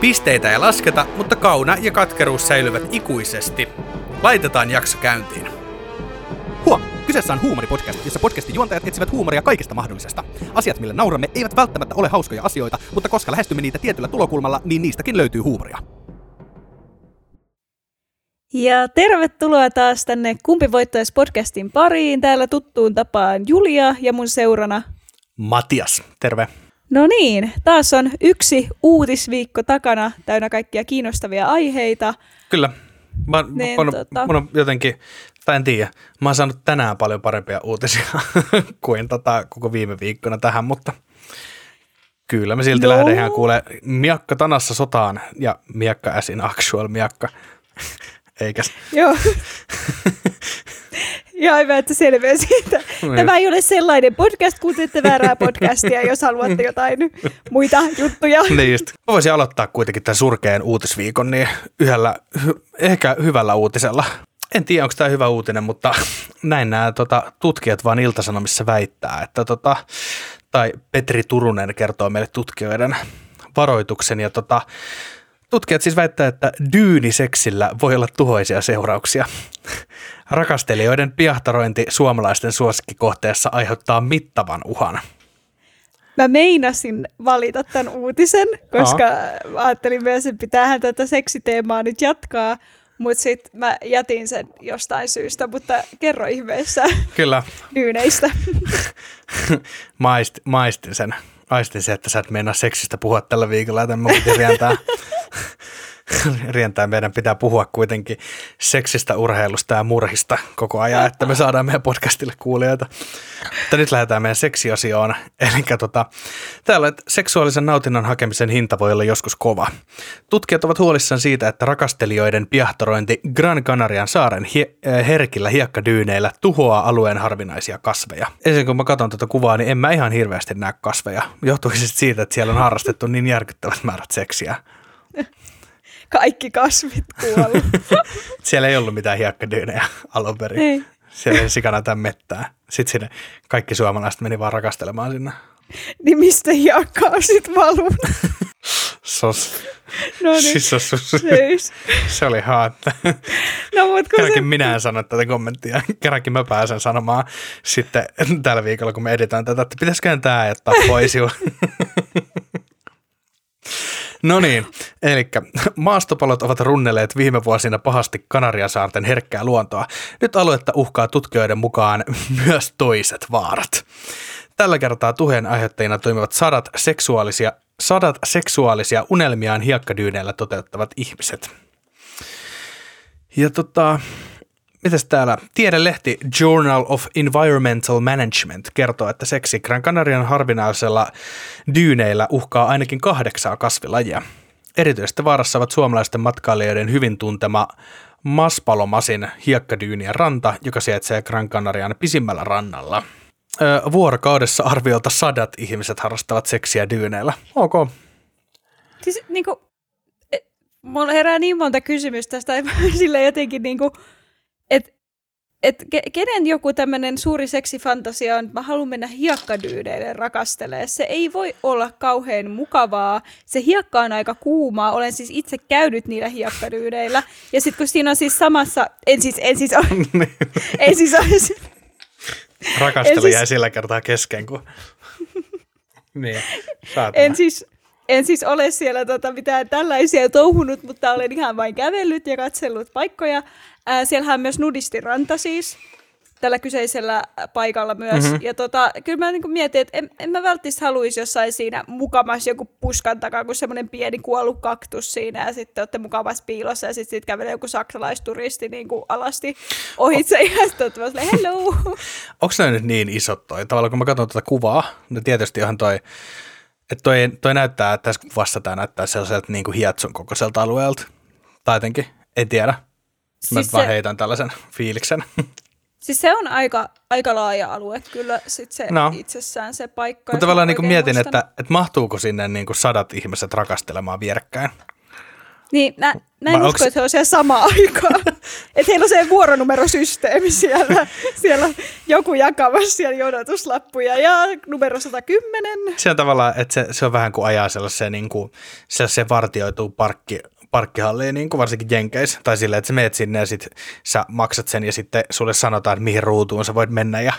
Pisteitä ei lasketa, mutta kauna ja katkeruus säilyvät ikuisesti. Laitetaan jakso käyntiin. Huom! Kyseessä on huumoripodcast, jossa podcastin juontajat etsivät huumoria kaikesta mahdollisesta. Asiat, millä nauramme, eivät välttämättä ole hauskoja asioita, mutta koska lähestymme niitä tietyllä tulokulmalla, niin niistäkin löytyy huumoria. Ja tervetuloa taas tänne Kumpi voittaisi podcastin pariin. Täällä tuttuun tapaan Julia ja mun seurana. Matias, terve. No niin, taas on yksi uutisviikko takana täynnä kaikkia kiinnostavia aiheita. Kyllä. Mä, niin, mun, tota... mun on jotenkin, tai en tiedä, mä oon saanut tänään paljon parempia uutisia kuin tota, koko viime viikkona tähän, mutta kyllä me silti no. lähden ihan kuule miakka tanassa sotaan ja miakka as in actual miakka. Eikäs? Joo. Ja hyvä, että selviää siitä. No Tämä ei ole sellainen podcast, kun teette väärää podcastia, jos haluatte jotain muita juttuja. Niin just. Mä voisin aloittaa kuitenkin tämän surkeen uutisviikon niin yhdellä, ehkä hyvällä uutisella. En tiedä, onko tämä hyvä uutinen, mutta näin nämä tota, tutkijat vaan Iltasanomissa väittää, että tota, tai Petri Turunen kertoo meille tutkijoiden varoituksen ja tota, Tutkijat siis väittää, että dyyniseksillä voi olla tuhoisia seurauksia. Rakastelijoiden piahtarointi suomalaisten suosikkikohteessa aiheuttaa mittavan uhan. Mä meinasin valita tämän uutisen, koska Aha. ajattelin myös, että pitäähän tätä seksiteemaa nyt jatkaa, mutta sitten mä jätin sen jostain syystä, mutta kerro ihmeessä Kyllä. dyyneistä. Maist, maistin sen. Aistin se, että sä et meinaa seksistä puhua tällä viikolla, joten mä rientää rientää. Meidän pitää puhua kuitenkin seksistä, urheilusta ja murhista koko ajan, että me saadaan meidän podcastille kuulijoita. Mutta nyt lähdetään meidän seksiosioon. Eli tota, täällä että seksuaalisen nautinnon hakemisen hinta voi olla joskus kova. Tutkijat ovat huolissaan siitä, että rakastelijoiden piahtorointi Gran Canarian saaren hie- äh, herkillä hiekkadyyneillä tuhoaa alueen harvinaisia kasveja. Ensin kun mä katson tätä kuvaa, niin en mä ihan hirveästi näe kasveja. Johtuisi siitä, että siellä on harrastettu niin järkyttävät määrät seksiä kaikki kasvit kuollut. Siellä ei ollut mitään hiekkadyynejä alun perin. Ei. Siellä ei sikana tämän mettää. Sitten sinne kaikki suomalaiset meni vaan rakastelemaan sinne. Niin mistä hiekkaa sit valunut? Sos. No niin. Siis sos, siis. Se oli haatta. No, mutta Kerrankin se... minä en sano tätä kommenttia. Kerrankin mä pääsen sanomaan sitten tällä viikolla, kun me editään tätä, että pitäisikö tämä jättää pois No niin, eli maastopalot ovat runnelleet viime vuosina pahasti Kanariasaarten herkkää luontoa. Nyt aluetta uhkaa tutkijoiden mukaan myös toiset vaarat. Tällä kertaa tuheen aiheuttajina toimivat sadat seksuaalisia, sadat seksuaalisia unelmiaan hiekkadyyneillä toteuttavat ihmiset. Ja tota, Mitäs täällä? Tiedelehti Journal of Environmental Management kertoo, että seksi Gran Canarian harvinaisella dyyneillä uhkaa ainakin kahdeksaa kasvilajia. Erityisesti vaarassa ovat suomalaisten matkailijoiden hyvin tuntema Maspalomasin hiekkadyynien ranta, joka sijaitsee Gran Canarian pisimmällä rannalla. Öö, vuorokaudessa arviolta sadat ihmiset harrastavat seksiä dyyneillä. Ok. Siis niinku, e, mulla herää niin monta kysymystä tästä, sillä jotenkin niinku, et kenen joku tämmöinen suuri seksifantasia on, että mä haluan mennä hiekkadyydeille rakastelee. Se ei voi olla kauhean mukavaa. Se hiekka on aika kuumaa. Olen siis itse käynyt niillä hiekkadyydeillä. Ja sitten kun siinä on siis samassa, en siis, en siis ole, en siis ole, Rakastelu siis, jäi sillä kertaa kesken, kun... niin, en siis, en siis ole siellä tota, mitään tällaisia touhunut, mutta olen ihan vain kävellyt ja katsellut paikkoja. Ää, siellähän on myös nudistiranta siis tällä kyseisellä paikalla myös. Mm-hmm. Ja tota, kyllä mä niin mietin, että en, en mä välttämättä haluaisi jossain siinä mukamassa joku puskan takaa, kun semmoinen pieni kuollut kaktus siinä, ja sitten olette mukavassa piilossa, ja sitten sit kävelee joku saksalaisturisti niin kuin alasti ohitse, oh. ja sitten olette hello! Onko nyt niin isot toi? Tavallaan kun mä katson tätä kuvaa, no tietysti ihan toi Että toi, toi näyttää, että tässä kuvassa tämä näyttää sellaiselta niin kuin Hiatsun kokoiselta alueelta. Tai jotenkin, en tiedä. Mä Siis vaan se- heitän tällaisen fiiliksen. Siis se on aika, aika laaja alue kyllä sit se No. itsessään se paikka. Mutta tavallaan mä niin mietin, että, että mahtuuko sinne niin kuin sadat ihmiset rakastelemaan vierekkäin. Niin, mä, mä en Vai usko, onks- että se on siellä samaan aikaan. että heillä on se vuoronumerosysteemi siellä. siellä joku jakamassa siellä jonotuslappuja. Ja numero 110. Se on tavallaan, että se, se on vähän kuin ajaa sellaiseen, niin kuin, sellaiseen vartioituu parkki, parkkihalliin, niin kuin varsinkin Jenkeissä. Tai silleen, että sä meet sinne ja sit sä maksat sen ja sitten sulle sanotaan, että mihin ruutuun sä voit mennä ja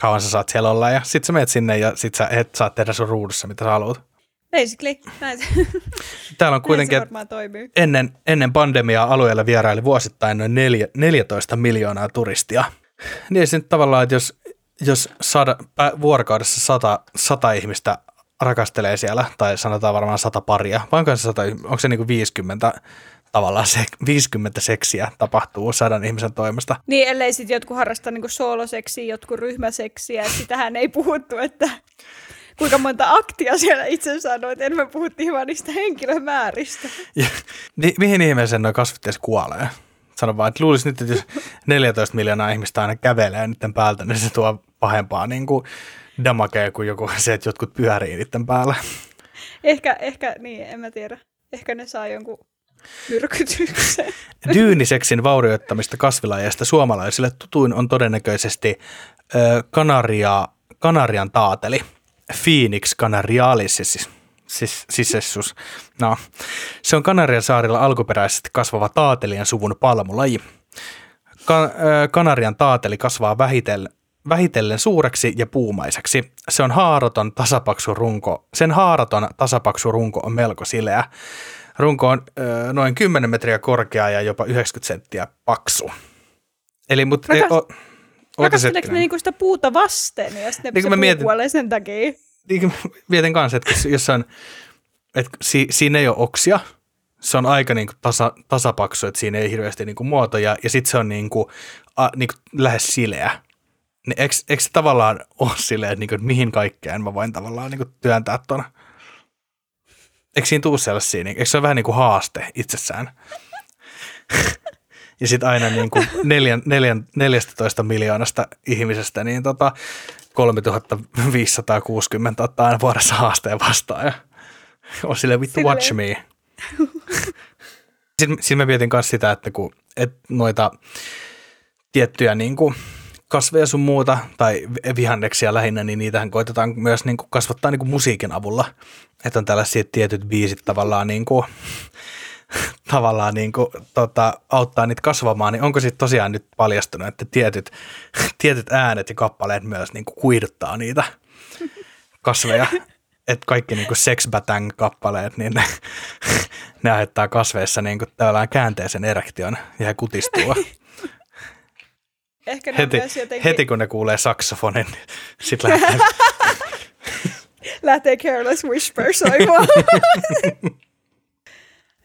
kauan sä saat siellä olla. Ja sit sä meet sinne ja sit sä et saa tehdä sun ruudussa, mitä sä haluat. Basically, näin se, Täällä on näin kuitenkin, toimii. ennen, ennen pandemiaa alueella vieraili vuosittain noin neljä, 14 miljoonaa turistia. Niin se nyt tavallaan, että jos, jos sada, vuorokaudessa sata, sata ihmistä rakastelee siellä, tai sanotaan varmaan sata paria, vai onko se, sata, onko se niin kuin 50 tavallaan se, 50 seksiä tapahtuu sadan ihmisen toimesta. Niin, ellei sitten jotkut harrasta niinku sooloseksiä, jotkut ryhmäseksiä. Sitähän ei puhuttu, että kuinka monta aktia siellä itse sanoi. Että enemmän puhuttiin vaan niistä henkilömääristä. Ja, niin, mihin ihmeeseen noin kasvit edes kuolee? Sano vaan, että luulisi nyt, että jos 14 miljoonaa ihmistä aina kävelee niiden päältä, niin se tuo pahempaa niin kuin damakea kuin joku se, että jotkut pyörii niiden päällä. Ehkä, ehkä, niin, en mä tiedä. Ehkä ne saa jonkun myrkytyksen. Dyyniseksin vaurioittamista kasvilajeista suomalaisille tutuin on todennäköisesti ö, kanaria, kanarian taateli, Phoenix canarialis, siis, siis, sisessus. No, se on Kanarian saarilla alkuperäisesti kasvava taatelien suvun palmulaji. Ka- ö, Kanarian taateli kasvaa vähitellen, vähitellen suureksi ja puumaiseksi. Se on haaraton tasapaksu runko. Sen haaraton tasapaksu runko on melko sileä. Runko on ö, noin 10 metriä korkea ja jopa 90 senttiä paksu. Eli mutta Rakas- o, Rakasteleeko ne niinku sitä puuta vasten ja sitten Niin se mä mietin- kuolee sen takia? niin mietin kanssa, että jos- jos on, että si, siinä ei ole oksia, se on aika niin kuin tasa, tasapaksu, että siinä ei hirveästi niin kuin muotoja, ja sitten se on niin kuin, a, niin kuin lähes sileä. Niin eikö, eikö se tavallaan ole silleen, että, niin kuin, että mihin kaikkeen mä voin tavallaan niin kuin työntää tuona? Eikö siinä tuu sellaisia, niin, eikö se ole vähän niin kuin haaste itsessään? ja sitten aina niin kuin neljän, neljän, 14 miljoonasta ihmisestä, niin tota, 3560 ottaa aina vuodessa haasteen vastaan ja on silleen vittu Silleen. watch me. Sitten, sitten mä mietin myös sitä, että kun et noita tiettyjä niin kuin kasveja sun muuta, tai vihanneksia lähinnä, niin niitähän koitetaan myös niin kuin kasvattaa niin kuin musiikin avulla. Että on tällaisia tietyt biisit tavallaan niin kuin, tavallaan niin kuin, tota, auttaa niitä kasvamaan, niin onko sitten tosiaan nyt paljastunut, että tietyt, tietyt äänet ja kappaleet myös niin kuin kuiduttaa niitä kasveja. Että kaikki niin kuin sex batang kappaleet, niin ne, ne aiheuttaa kasveissa niin kuin tavallaan käänteisen erektion ja he kutistuu. Ehkä ne Heti, jotenkin heti kun ne kuulee saksofonin, niin sitten lähtee lähtee Careless Whisper soimaan.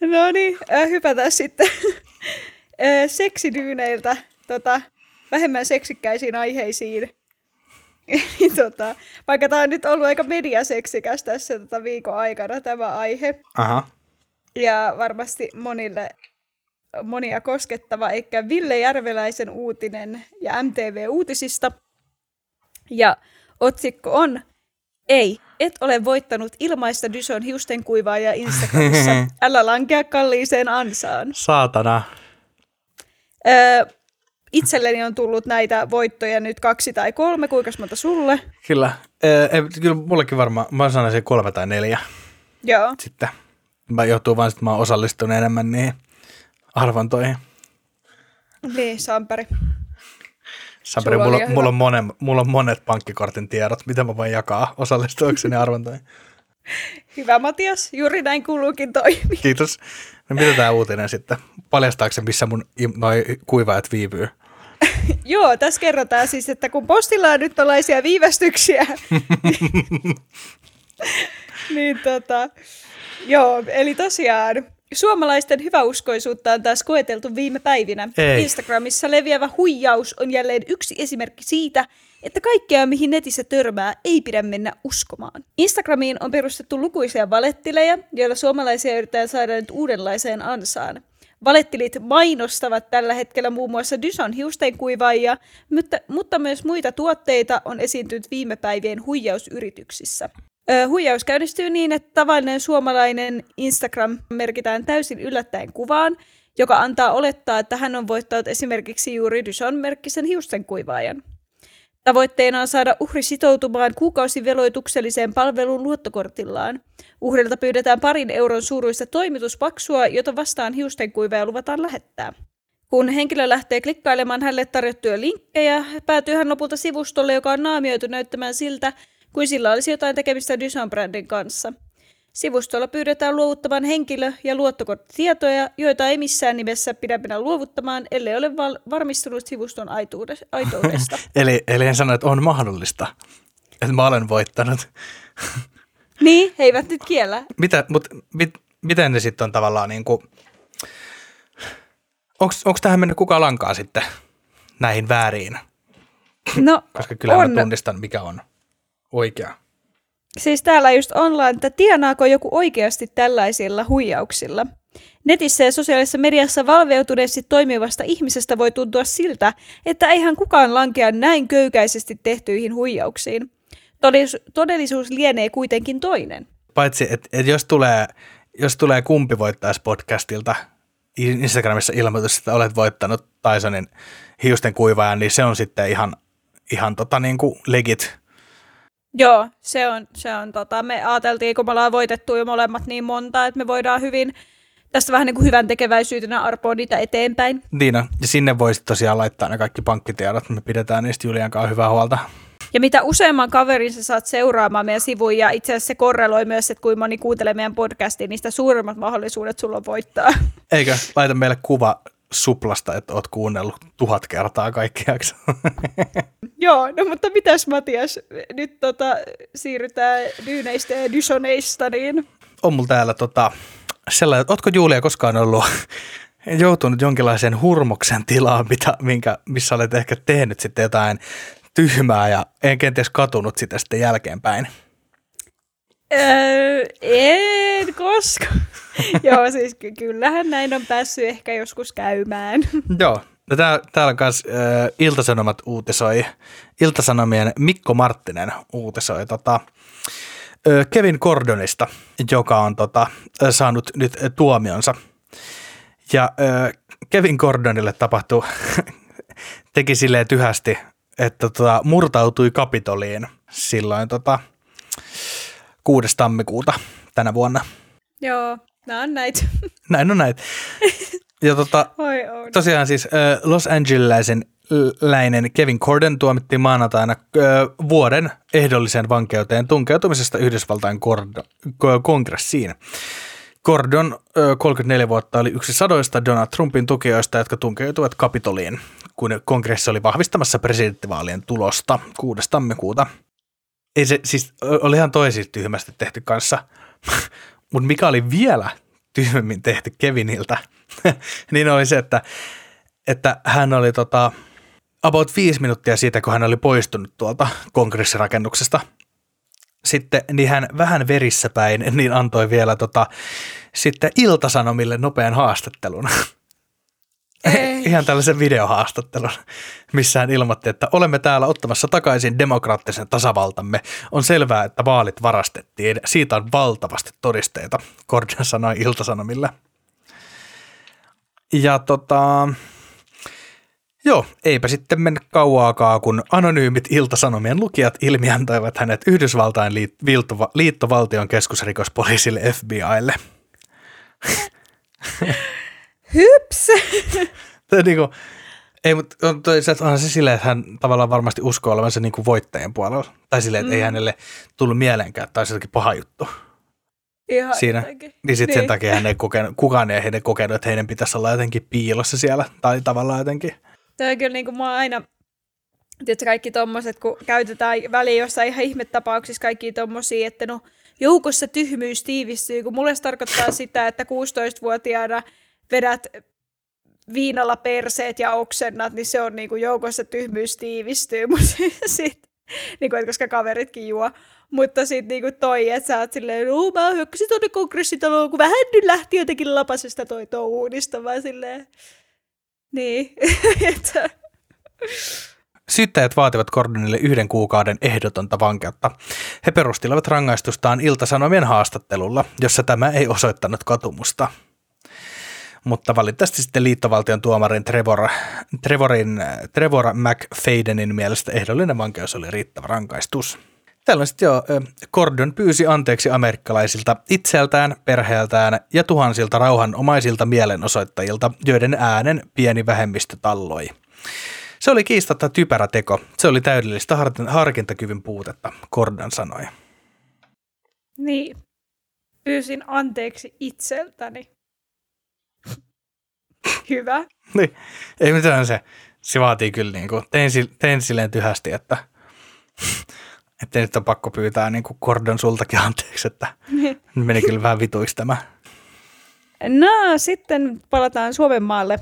no niin, äh, hypätään sitten äh, seksidyyneiltä tota, vähemmän seksikkäisiin aiheisiin. Eli tota, vaikka tämä on nyt ollut aika mediaseksikäs tässä tota viikon aikana tämä aihe, Aha. ja varmasti monille monia koskettava, eikä Ville Järveläisen uutinen ja MTV-uutisista. Ja otsikko on Ei, et ole voittanut ilmaista Dyson hiusten kuivaajaa Instagramissa. Älä lankea kalliiseen ansaan. Saatana. Öö, itselleni on tullut näitä voittoja nyt kaksi tai kolme. Kuinka monta sulle? Kyllä. Ei, kyllä mullekin varmaan, mä sanoisin kolme tai neljä Joo. sitten. Mä johtuu vaan, että mä oon osallistunut enemmän niihin arvontoihin. Niin, Samperi. Samperi, mulla, mulla, on monen, mulla on monet pankkikortin tiedot, mitä mä voin jakaa osallistuakseni arvontoihin. Hyvä Matias, juuri näin kuuluukin toimia. Kiitos. No mitä tää uutinen sitten? Paljastaako se, missä mun noi kuivaajat viipyy? Joo, tässä kerrotaan siis, että kun postilla on nyt tällaisia viivästyksiä, niin tota, joo, eli tosiaan Suomalaisten hyväuskoisuutta on taas koeteltu viime päivinä. Ei. Instagramissa leviävä huijaus on jälleen yksi esimerkki siitä, että kaikkea, mihin netissä törmää, ei pidä mennä uskomaan. Instagramiin on perustettu lukuisia valettileja, joilla suomalaisia yritetään saada nyt uudenlaiseen ansaan. Valettilit mainostavat tällä hetkellä muun muassa Dyson hiustenkuivaajia, mutta, mutta myös muita tuotteita on esiintynyt viime päivien huijausyrityksissä. Huijaus käynnistyy niin, että tavallinen suomalainen Instagram merkitään täysin yllättäen kuvaan, joka antaa olettaa, että hän on voittanut esimerkiksi juuri Dyson-merkkisen hiustenkuivaajan. Tavoitteena on saada uhri sitoutumaan kuukausiveloitukselliseen palveluun luottokortillaan. Uhrilta pyydetään parin euron suuruista toimituspaksua, jota vastaan hiustenkuivaaja luvataan lähettää. Kun henkilö lähtee klikkailemaan hänelle tarjottuja linkkejä, päätyy hän lopulta sivustolle, joka on naamioitu näyttämään siltä, kuin sillä olisi jotain tekemistä Dyson-brändin kanssa. Sivustolla pyydetään luovuttamaan henkilö- ja luottokorttitietoja, joita ei missään nimessä pidä mennä luovuttamaan, ellei ole val- varmistunut sivuston aitoudesta. Eli, eli en sano, että on mahdollista, että mä olen voittanut. niin, he eivät nyt kiellä. Mitä, mut, mit, miten ne sitten on tavallaan niin kuin, onko tähän mennyt kukaan lankaa sitten näihin vääriin? No, Koska kyllä on. mä tunnistan, mikä on oikea. Siis täällä just ollaan, että tienaako joku oikeasti tällaisilla huijauksilla. Netissä ja sosiaalisessa mediassa valveutuneesti toimivasta ihmisestä voi tuntua siltä, että eihän kukaan lankea näin köykäisesti tehtyihin huijauksiin. Todellis- todellisuus lienee kuitenkin toinen. Paitsi, että et jos, tulee, jos tulee kumpi voittaisi podcastilta Instagramissa ilmoitus, että olet voittanut Tysonin hiusten kuivaajan, niin se on sitten ihan, ihan tota niin kuin legit. Joo, se on, se on tota, me ajateltiin, kun me ollaan voitettu jo molemmat niin monta, että me voidaan hyvin tästä vähän niin kuin hyvän tekeväisyytenä arpoa niitä eteenpäin. Niin on. ja sinne voisi tosiaan laittaa ne kaikki pankkitiedot, me pidetään niistä Julian kanssa hyvää huolta. Ja mitä useamman kaverin sä saat seuraamaan meidän sivuja, ja itse asiassa se korreloi myös, että kuinka moni kuuntelee meidän podcastia, niin sitä suuremmat mahdollisuudet sulla on voittaa. Eikö? Laita meille kuva suplasta, että oot kuunnellut tuhat kertaa kaikki jakso. Joo, no mutta mitäs Matias, nyt tota, siirrytään dyyneistä ja dysoneista, niin on mulla täällä tota, sellainen, että ootko Julia koskaan ollut joutunut jonkinlaiseen hurmoksen tilaan, mitä, minkä, missä olet ehkä tehnyt sitten jotain tyhmää ja en kenties katunut sitä sitten jälkeenpäin. Öö, en koska. Joo, siis ky- kyllähän näin on päässyt ehkä joskus käymään. Joo. No tää, täällä on myös äh, Iltasanomat uutisoi, Iltasanomien Mikko Marttinen uutisoi tota, äh, Kevin Gordonista, joka on tota, saanut nyt tuomionsa. Ja äh, Kevin Gordonille tapahtui, teki silleen tyhästi, että tota, murtautui Kapitoliin silloin tota, 6. tammikuuta tänä vuonna. Joo, nämä on näitä. Näin on näitä. Ja tota, Oi, on. Tosiaan siis Los Angelesin läinen Kevin Corden tuomittiin maanantaina vuoden ehdollisen vankeuteen tunkeutumisesta Yhdysvaltain kongressiin. Gordon, äh, 34 vuotta, oli yksi sadoista Donald Trumpin tukijoista, jotka tunkeutuivat Kapitoliin, kun kongressi oli vahvistamassa presidenttivaalien tulosta 6. tammikuuta. Ei se, siis oli ihan toisin tyhmästi tehty kanssa, mutta mikä oli vielä tyhmemmin tehty Keviniltä, niin oli se, että, että hän oli tota, about viisi minuuttia siitä, kun hän oli poistunut tuolta kongressirakennuksesta. Sitten niin hän vähän verissä päin, niin antoi vielä tota, sitten Iltasanomille nopean haastattelun. Ei. Ihan tällaisen videohaastattelun, missä hän ilmoitti, että olemme täällä ottamassa takaisin demokraattisen tasavaltamme. On selvää, että vaalit varastettiin. Siitä on valtavasti todisteita, Gordon sanoi Iltasanomille. Ja tota, joo, eipä sitten mennyt kauaakaan, kun anonyymit Iltasanomien lukijat ilmiantoivat hänet Yhdysvaltain liit- liittova- liittovaltion keskusrikospoliisille FBIlle. Hyps! Tämä niinku, ei, mutta on, toi, se- onhan se silleen, että hän tavallaan varmasti uskoo olevansa niinku voittajien puolella. Tai silleen, että mm. ei hänelle tullut mieleenkään, että olisi jotakin paha juttu Ihan siinä. jotenkin. Niin sitten sen takia hän ei kokenut, kukaan ei heidän kokenut, että heidän pitäisi olla jotenkin piilossa siellä. Tai tavallaan jotenkin. Tämä on kyllä niin kuin mä aina, tiedätkö, kaikki tommoset, kun käytetään väliin jossain ihan ihmetapauksissa kaikki tommosia, että no joukossa tyhmyys tiivistyy, kun mulle se tarkoittaa sitä, että 16-vuotiaana vedät viinalla perseet ja oksennat, niin se on niin kuin joukossa tyhmyys tiivistyy, mutta sit, niin kuin, koska kaveritkin juo. Mutta sitten niinku toi, että sä oot silleen, no mä hyökkäsin tuonne kongressitaloon, kun vähän nyt lähti jotenkin lapasesta toi touhunista, vaan silleen, niin, että... Syyttäjät vaativat Gordonille yhden kuukauden ehdotonta vankeutta. He perustivat rangaistustaan iltasanomien haastattelulla, jossa tämä ei osoittanut katumusta. Mutta valitettavasti sitten liittovaltion tuomarin Trevor, Trevorin, Trevor McFadenin mielestä ehdollinen vankeus oli riittävä rangaistus. Tällöin sitten jo Gordon pyysi anteeksi amerikkalaisilta itseltään, perheeltään ja tuhansilta rauhanomaisilta mielenosoittajilta, joiden äänen pieni vähemmistö talloi. Se oli kiistatta typerä teko. Se oli täydellistä harkintakyvyn puutetta, Gordon sanoi. Niin. Pyysin anteeksi itseltäni. Hyvä. niin. Ei mitään se. Se vaatii kyllä niin kuin, tein, tein silleen tyhästi, että että nyt on pakko pyytää niin kuin Gordon sultakin anteeksi, että meni kyllä vähän vituiksi tämä. No, sitten palataan Suomen maalle.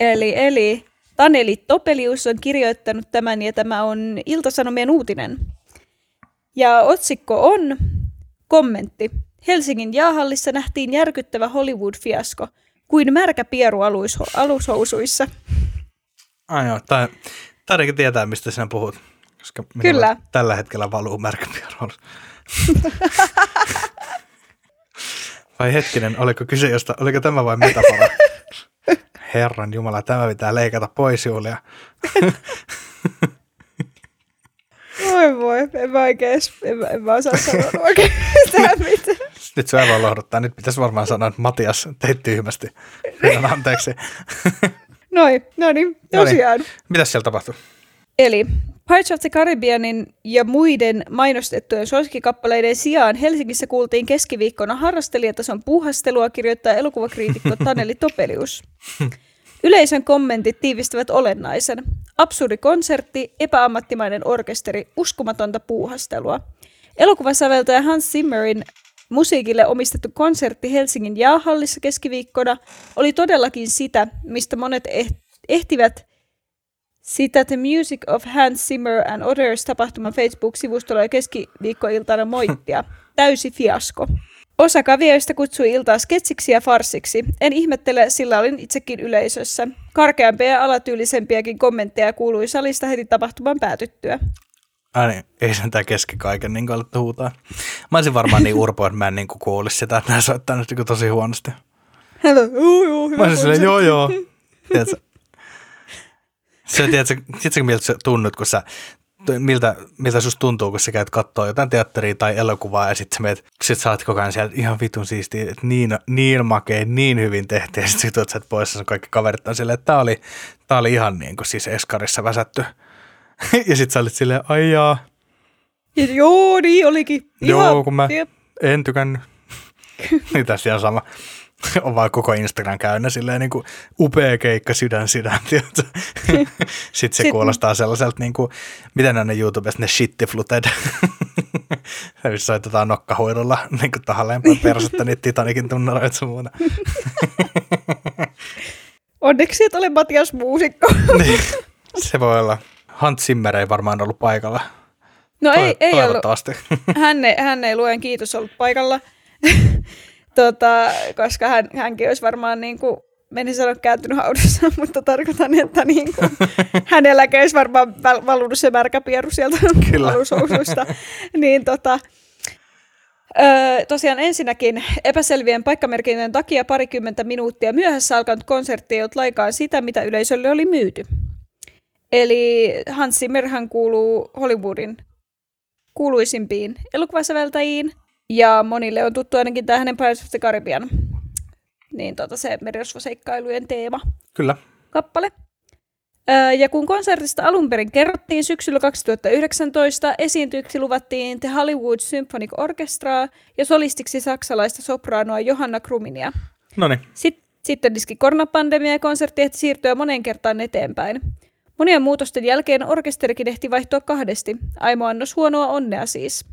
Eli, eli Taneli Topelius on kirjoittanut tämän ja tämä on Iltasanomien uutinen. Ja otsikko on kommentti. Helsingin jaahallissa nähtiin järkyttävä Hollywood-fiasko, kuin märkä pieru alushousuissa. Ai joo, tai, tai tietää, mistä sinä puhut. Koska Kyllä. tällä hetkellä valuu märkäpierroon. vai hetkinen, oliko kyse josta, oliko tämä vain metafora? Herran Jumala, tämä pitää leikata pois, Julia. Voi voi, en mä oikein, en, mä, en mä osaa sanoa oikein mitään. Nyt se aivan lohduttaa. Nyt pitäisi varmaan sanoa, että Matias, teit tyhmästi. Pyydän anteeksi. Noin, no niin, tosiaan. Mitäs siellä tapahtui? Eli Pirates of the Caribbeanin ja muiden mainostettujen suosikkikappaleiden sijaan Helsingissä kuultiin keskiviikkona harrastelijatason puuhastelua, kirjoittaa elokuvakriitikko Taneli Topelius. Yleisön kommentit tiivistävät olennaisen. Absurdi konsertti, epäammattimainen orkesteri, uskomatonta puuhastelua. Elokuvasäveltäjä Hans Zimmerin musiikille omistettu konsertti Helsingin jaahallissa keskiviikkona oli todellakin sitä, mistä monet ehtivät sitä The Music of Hans Zimmer and Others tapahtuman Facebook-sivustolla keskiviikkoiltana moittia. Täysi fiasko. Osa kavioista kutsui iltaa sketsiksi ja farsiksi. En ihmettele, sillä olin itsekin yleisössä. Karkeampia ja alatyylisempiäkin kommentteja kuului salista heti tapahtuman päätyttyä. Ai niin, ei sen tää keski kaiken niin alettu huutaa. Mä olisin varmaan niin urpo, että mä en niin kuulisi sitä, että nää soittaa nyt niin tosi huonosti. Hello, joo, joo, hyvä Mä olisin silleen, joo, joo. Tiedätkö, se, tiedätkö, tiedätkö, miltä sä tunnut, kun sä miltä, miltä susta tuntuu, kun sä käyt katsoa jotain teatteria tai elokuvaa ja sitten sä, meet, sit sä oot koko ajan sieltä ihan vitun siistiä, että niin, niin makea, niin hyvin tehtiin ja sitten sit sä pois ja kaikki kaverit on silleen, että tää oli, tää oli ihan niin kuin siis Eskarissa väsätty. ja sitten sä olit silleen, ai jaa. Ja, joo, niin olikin. Ihan, joo, kun mä jep. en tykännyt. niin tässä ihan sama. on vaan koko Instagram käynnä silleen niin kuin upea keikka sydän sydän. Sitten se kuulostaa sellaiselta, niin kuin, miten ne YouTubesta ne shittifluted. Missä soitetaan nokkahuidulla niin kuin tahalleen persettä niitä Titanikin tunnaroita sun muuta. Onneksi et ole Matias muusikko. niin, se voi olla. Hans Zimmer ei varmaan ollut paikalla. No ei, ei ollut. Hän ei, hän ei luen kiitos ollut paikalla tota, koska hän, hänkin olisi varmaan niin kuin, menin sanoa kääntynyt haudassa, mutta tarkoitan, että niin kuin, hänelläkin olisi varmaan valunut se märkä pieru sieltä alusousuista. niin tota, Öö, tosiaan ensinnäkin epäselvien paikkamerkintöjen takia parikymmentä minuuttia myöhässä alkanut konsertti ei ollut laikaan sitä, mitä yleisölle oli myyty. Eli Hans Zimmerhan kuuluu Hollywoodin kuuluisimpiin elokuvasäveltäjiin, ja monille on tuttu ainakin tämä hänen Pirates of the Caribbean, niin tota se merirosvoseikkailujen teema. Kyllä. Kappale. Ja kun konsertista alun perin kerrottiin syksyllä 2019, esiintyjiksi luvattiin The Hollywood Symphonic Orchestra ja solistiksi saksalaista sopraanoa Johanna Kruminia. Noniin. Sitten, sitten diski koronapandemia ja konsertti ehti siirtyä moneen kertaan eteenpäin. Monien muutosten jälkeen orkesterikin ehti vaihtua kahdesti. Aimo annos huonoa onnea siis.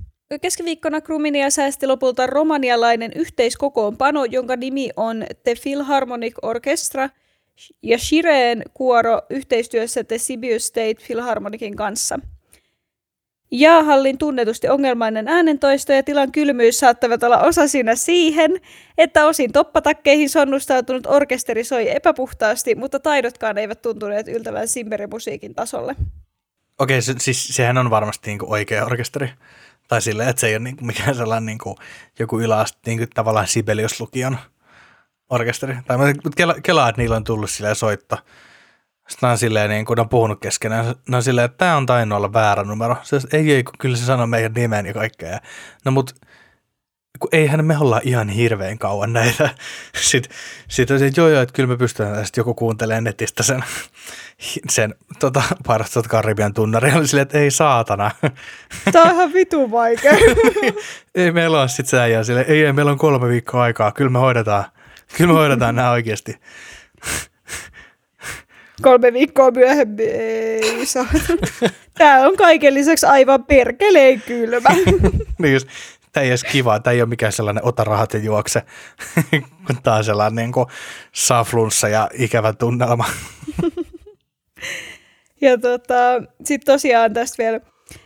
Keskiviikkona Kruminia säästi lopulta romanialainen yhteiskokoonpano, jonka nimi on The Philharmonic Orchestra ja Shireen kuoro yhteistyössä The Sibiu State Philharmonicin kanssa. Jaahallin tunnetusti ongelmainen äänentoisto ja tilan kylmyys saattavat olla osa siinä siihen, että osin toppatakkeihin sonnustautunut orkesteri soi epäpuhtaasti, mutta taidotkaan eivät tuntuneet yltävän simberimusiikin tasolle. Okei, se, siis sehän on varmasti niinku oikea orkesteri. Tai silleen, että se ei ole niinku mikään sellainen niinku joku yläaste, niinku tavallaan Sibelius-lukion orkesteri. Tai mutta kela, kelaa, että niillä on tullut silleen soitto. Sitten on silleen, niin kun on puhunut keskenään, ne on silleen, että tämä on tainnut olla väärä numero. Se, ei, ei, kyllä se sanoo meidän nimen ja kaikkea. No mut kun eihän me olla ihan hirveän kauan näitä. Sitten sit on se, että joo joo, että kyllä me pystytään, sitten joku kuuntelee netistä sen, sen tota, Pirates Karibian tunnari, oli silleen, että ei saatana. Tämä on ihan vitu vaikea. ei meillä ole sitten se äijä silleen, ei, ei, meillä on kolme viikkoa aikaa, kyllä me hoidetaan, kyllä me hoidetaan nämä oikeasti. Kolme viikkoa myöhemmin ei saa. Tämä on kaiken lisäksi aivan perkeleen kylmä. niin just, tämä ei edes kiva, tämä ei ole mikään sellainen ota rahat ja juokse, kun tämä on sellainen niin kuin saflunssa ja ikävä tunnelma. ja tota, sitten tosiaan tästä vielä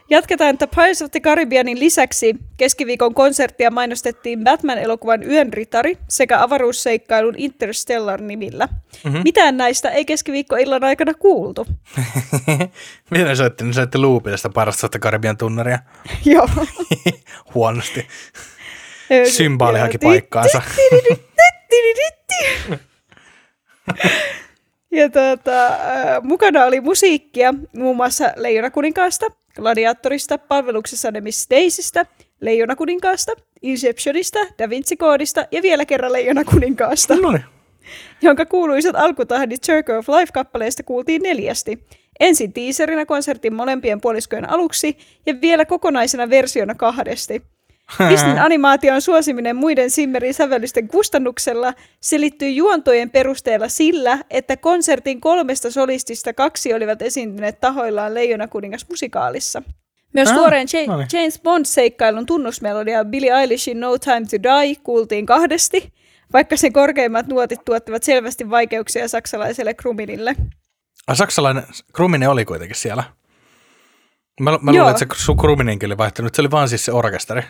Jatketaan, että Pirates of the Caribbeanin lisäksi keskiviikon konserttia mainostettiin Batman-elokuvan Yön ritari sekä avaruusseikkailun Interstellar nimillä. Mm-hmm. Mitään näistä ei keskiviikkoillan aikana kuultu. Miten ne soitti? Ne soitti loopin tästä Pirates of the Caribbean tunnaria. Joo. Huonosti. Symbaali haki paikkaansa. Ja tuota, mukana oli musiikkia muun muassa Leijona kuninkaasta, Gladiatorista, palveluksessa Miss Daisystä, Leijona kuninkaasta, Inceptionista, Da Vinci-koodista ja vielä kerran Leijona kuninkaasta. No niin. Jonka kuuluisat alkutahdit Circle of Life-kappaleista kuultiin neljästi. Ensin teaserinä konsertin molempien puoliskojen aluksi ja vielä kokonaisena versiona kahdesti. Disneyn animaation suosiminen muiden Simmerin sävellysten kustannuksella selittyy juontojen perusteella sillä, että konsertin kolmesta solistista kaksi olivat esiintyneet tahoillaan Leijona kuningas musikaalissa. Myös ah, tuoreen J- no niin. James Bond-seikkailun tunnusmelodia Billie Eilishin No Time to Die kuultiin kahdesti, vaikka sen korkeimmat nuotit tuottavat selvästi vaikeuksia saksalaiselle Kruminille. A, saksalainen Kruminen oli kuitenkin siellä. Mä, mä luulen, että se sun Krumininkin oli vaihtunut. Se oli vaan siis se orkesteri.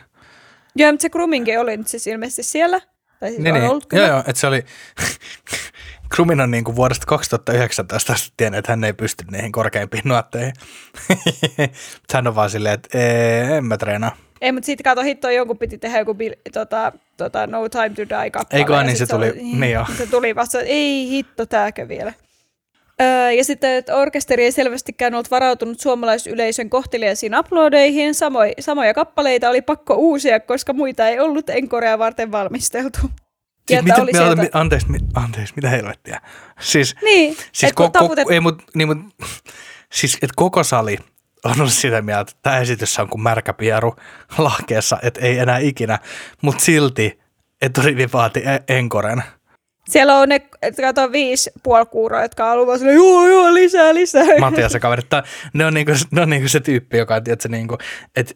Joo, mutta se Kruminkin oli nyt siis ilmeisesti siellä. Tai siis niin, niin. Joo, joo, että se oli, Krumin on niin kuin vuodesta 2019 asti tiennyt, että hän ei pysty niihin korkeimpiin nuotteihin. hän on vaan silleen, että en mä treenaa. Ei, mutta sitten kato hittoa, jonkun piti tehdä joku tota, tota, No Time to Die kappale. Eikö niin se tuli, oli, niin joo. Se tuli vasta, ei hitto, tääkö vielä. Ja sitten, että orkesteri ei selvästikään ollut varautunut suomalaisyleisön kohteliaisiin uploadeihin. Samoja, samoja kappaleita oli pakko uusia, koska muita ei ollut Enkorea varten valmisteltu. Siis mitä, oli sieltä... anteeksi, anteeksi, mitä helvettiä? Siis, niin, siis ko, taputet... ko, ei, mut, niin, mut, siis, että koko sali on ollut sitä mieltä, että tämä esitys on kuin märkä pieru lahkeessa, että ei enää ikinä, mutta silti eturivi vaati Enkoren. Siellä on ne, kato, viisi puolikuuroa, jotka on ollut vaan joo, joo, lisää, lisää. Matias se kaveri, ne on, niinku, ne on niinku se tyyppi, joka on, tiedätkö, niinku, että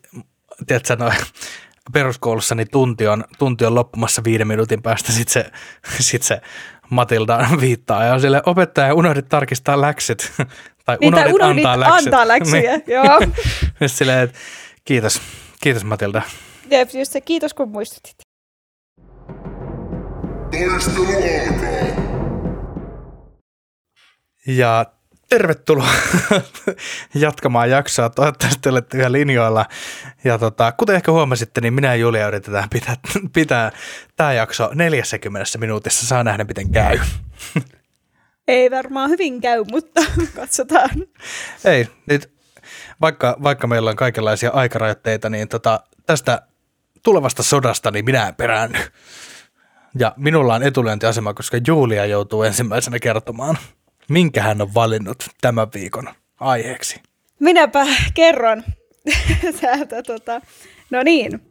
tiedätkö, no, peruskoulussa niin tunti on, tunti on loppumassa viiden minuutin päästä, sitten se, sit se Matilda viittaa ja on sille opettaja unohdit tarkistaa läksyt. tai niin, unohdit, unohdit antaa läksyt. Antaa läksyjä, niin. joo. silleen, että kiitos, kiitos Matilda. Jep, just se, kiitos kun muistutit. Taistelu alkaa. Ja tervetuloa jatkamaan jaksoa. Toivottavasti olette vielä linjoilla. Ja tota, kuten ehkä huomasitte, niin minä ja Julia yritetään pitää, pitää tämä jakso 40 minuutissa. Saa nähdä, miten käy. Ei varmaan hyvin käy, mutta katsotaan. Ei, nyt vaikka, vaikka meillä on kaikenlaisia aikarajoitteita, niin tota, tästä tulevasta sodasta niin minä perään ja minulla on etulyöntiasema, koska Julia joutuu ensimmäisenä kertomaan, minkä hän on valinnut tämän viikon aiheeksi. Minäpä kerron täältä. Tota. No niin.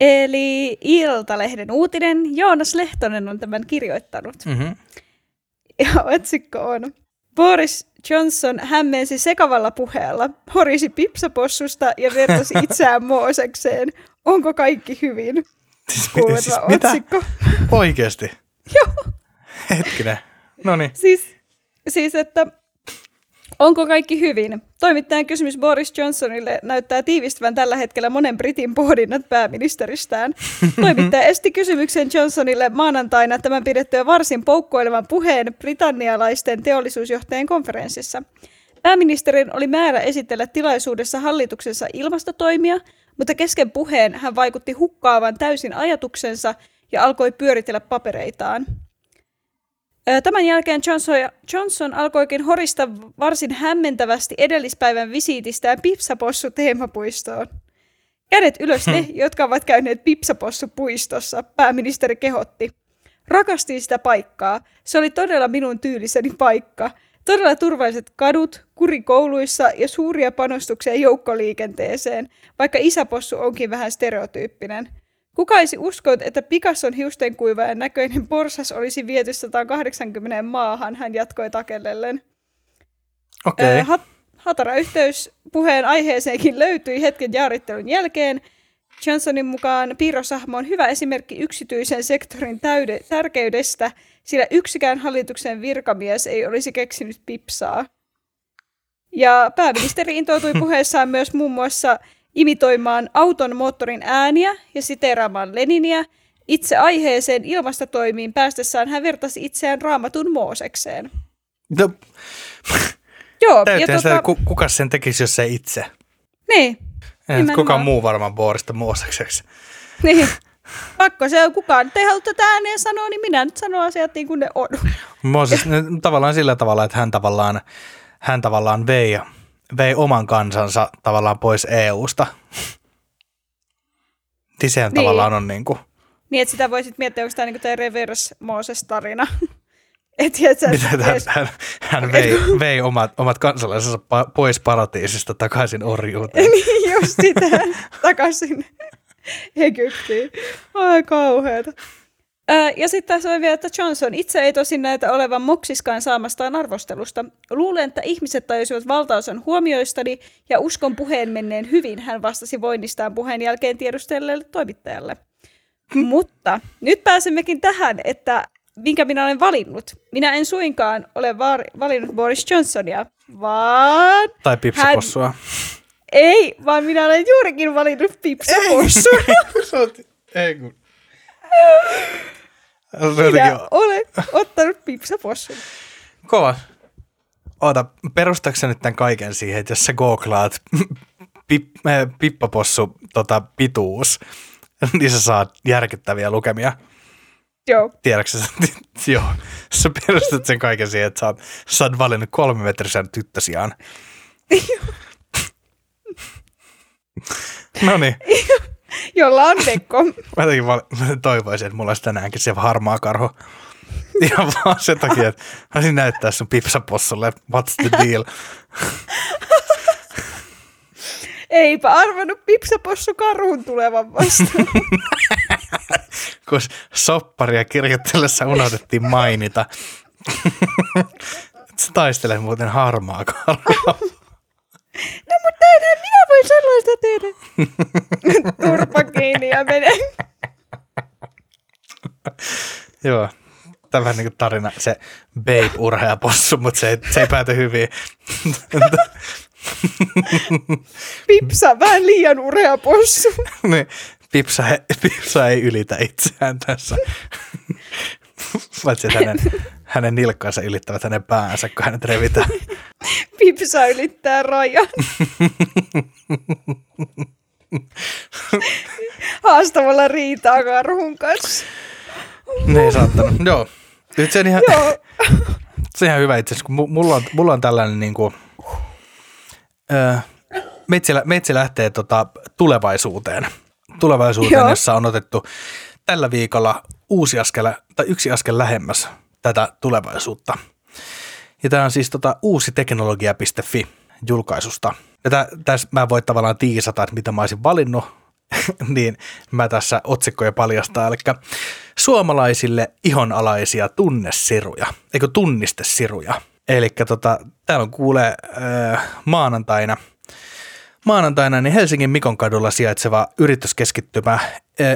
Eli Iltalehden uutinen. Joonas Lehtonen on tämän kirjoittanut. Mm-hmm. Ja otsikko on Boris Johnson hämmensi sekavalla puheella, horisi pipsapossusta ja vertasi itseään Moosekseen. Onko kaikki hyvin? Siis, Kuuleva siis mitä? otsikko. Oikeesti? Joo. Hetkinen. No niin. Siis, siis, että onko kaikki hyvin? Toimittajan kysymys Boris Johnsonille näyttää tiivistävän tällä hetkellä monen britin pohdinnat pääministeristään. Toimittaja esti kysymyksen Johnsonille maanantaina tämän pidettyä varsin poukkoilevan puheen britannialaisten teollisuusjohtajien konferenssissa. Pääministerin oli määrä esitellä tilaisuudessa hallituksensa ilmastotoimia, mutta kesken puheen hän vaikutti hukkaavan täysin ajatuksensa ja alkoi pyöritellä papereitaan. Tämän jälkeen Johnson, Johnson alkoikin horista varsin hämmentävästi edellispäivän visiitistään Pipsapossu teemapuistoon. Kädet ylös ne, jotka ovat käyneet Pipsapossu puistossa, pääministeri kehotti. Rakastin sitä paikkaa. Se oli todella minun tyyliseni paikka. Todella turvalliset kadut, kuri kouluissa ja suuria panostuksia joukkoliikenteeseen, vaikka isäpossu onkin vähän stereotyyppinen. Kuka olisi uskonut, että Picasson hiustenkuivajan näköinen porsas olisi viety 180 maahan, hän jatkoi takellellen. Okei. Okay. hat, hatara yhteys puheen aiheeseenkin löytyi hetken jaarittelun jälkeen. Johnsonin mukaan piirrosahmo on hyvä esimerkki yksityisen sektorin täyde, tärkeydestä, sillä yksikään hallituksen virkamies ei olisi keksinyt pipsaa. Ja pääministeri intoutui puheessaan myös muun muassa imitoimaan auton moottorin ääniä ja siteeraamaan Leniniä. Itse aiheeseen ilmastotoimiin päästessään hän vertasi itseään raamatun Moosekseen. No, Joo, ja ku, kuka sen tekisi, jos ei itse? niin, Ei kukaan muu varmaan Boorista Moosekseksi. niin. Pakko se on kukaan. Nyt ei halua tätä ääneen sanoa, niin minä nyt sanon asiat niin kuin ne on. Mooses ne- tavallaan sillä tavalla, että hän tavallaan, hän tavallaan vei, vei oman kansansa tavallaan pois EUsta. Niin sehän Niin. tavallaan on niin kuin, Niin, että sitä voisit miettiä, onko tämä niin reverse Mooses-tarina. Et tiedät, sä, mitä hän, hän, hän vei, vei omat, omat kansalaisensa pois paratiisista takaisin orjuuteen. niin just sitä takaisin Egyptiin. Ai kauheeta. Ja sitten tässä on vielä, että Johnson itse ei tosin näytä olevan moksiskaan saamastaan arvostelusta. Luulen, että ihmiset tajusivat valtaosan huomioistani ja uskon puheen menneen hyvin, hän vastasi voinnistaan puheen jälkeen tiedustelleelle toimittajalle. Mutta nyt pääsemmekin tähän, että minkä minä olen valinnut. Minä en suinkaan ole var- valinnut Boris Johnsonia, vaan Tai pipsapossua. ei, vaan minä olen juurikin valinnut Pipsapossun. Ei kun. Se on Minä olen ottanut Pipsapossun. kova. Oota, perustaako sä nyt tämän kaiken siihen, että jos sä googlaat pip, äh, pippapossu tota, pituus, niin sä saat järkyttäviä lukemia. Joo. Tiedätkö sä? Joo. Sä perustat sen kaiken siihen, että sä oot, sä oot valinnut kolmimetrisen tyttösiaan. no niin. Jolla on dekko. Mä jotenkin val- mä toivoisin, että mulla olisi tänäänkin se harmaa karhu. Ihan vaan sen takia, että haluaisin näyttää sun pipsapossulle, what's the deal. Eipä arvannut Pipsapossu karhun tulevan vastaan. Kun sopparia kirjoitellessa unohdettiin mainita. Se taistelee muuten harmaa karhua. no mutta enhän minä voi sellaista tehdä. Turpa kiinni ja mene. Joo. Tämä niin tarina, se babe-urheapossu, mutta se ei, se ei pääty hyvin. Pipsa, vähän liian urea possu. niin, Pipsa, Pipsa ei ylitä itseään tässä. Paitsi hänen, hänen nilkkansa ylittävät hänen päänsä, kun hänet revitään. Pipsa ylittää rajan. Haastavalla riitaa karhun kanssa. Ne ei saattanut. Joo. Nyt se on ihan, Joo. se on ihan hyvä itse asiassa, kun mu- mulla on, mulla on tällainen niin kuin, öö, meitsi, lä- meitsi lähtee tota, tulevaisuuteen. Tulevaisuuteen, Joo. jossa on otettu tällä viikolla uusi askel, tai yksi askel lähemmäs tätä tulevaisuutta. Ja tämä on siis tota, uusi teknologia.fi julkaisusta. Ja tä, tässä mä voin tavallaan tiisata, että mitä mä olisin valinnut, niin mä tässä otsikkoja paljastaa. Eli suomalaisille ihonalaisia tunnesiruja, eikö tunnistesiruja. Eli tota, täällä on kuule äh, maanantaina, maanantaina niin Helsingin Mikon kadulla sijaitseva yrityskeskittymä äh,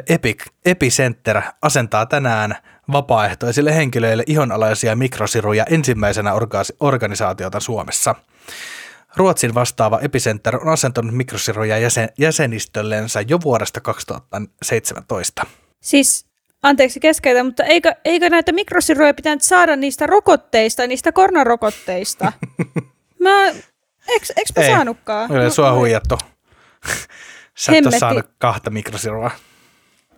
Epic, Epicenter asentaa tänään vapaaehtoisille henkilöille ihonalaisia mikrosiruja ensimmäisenä orga- organisaatiota Suomessa. Ruotsin vastaava Epicenter on asentanut mikrosiruja jäsen, jäsenistöllensä jo vuodesta 2017. Siis, anteeksi keskeytä, mutta eikö, eikö näitä mikrosiruja pitänyt saada niistä rokotteista, niistä koronarokotteista? Mä, eikö, eikö mä Ei. saanutkaan? Kyllä sua on huijattu. Sä et ole saanut kahta mikrosirua.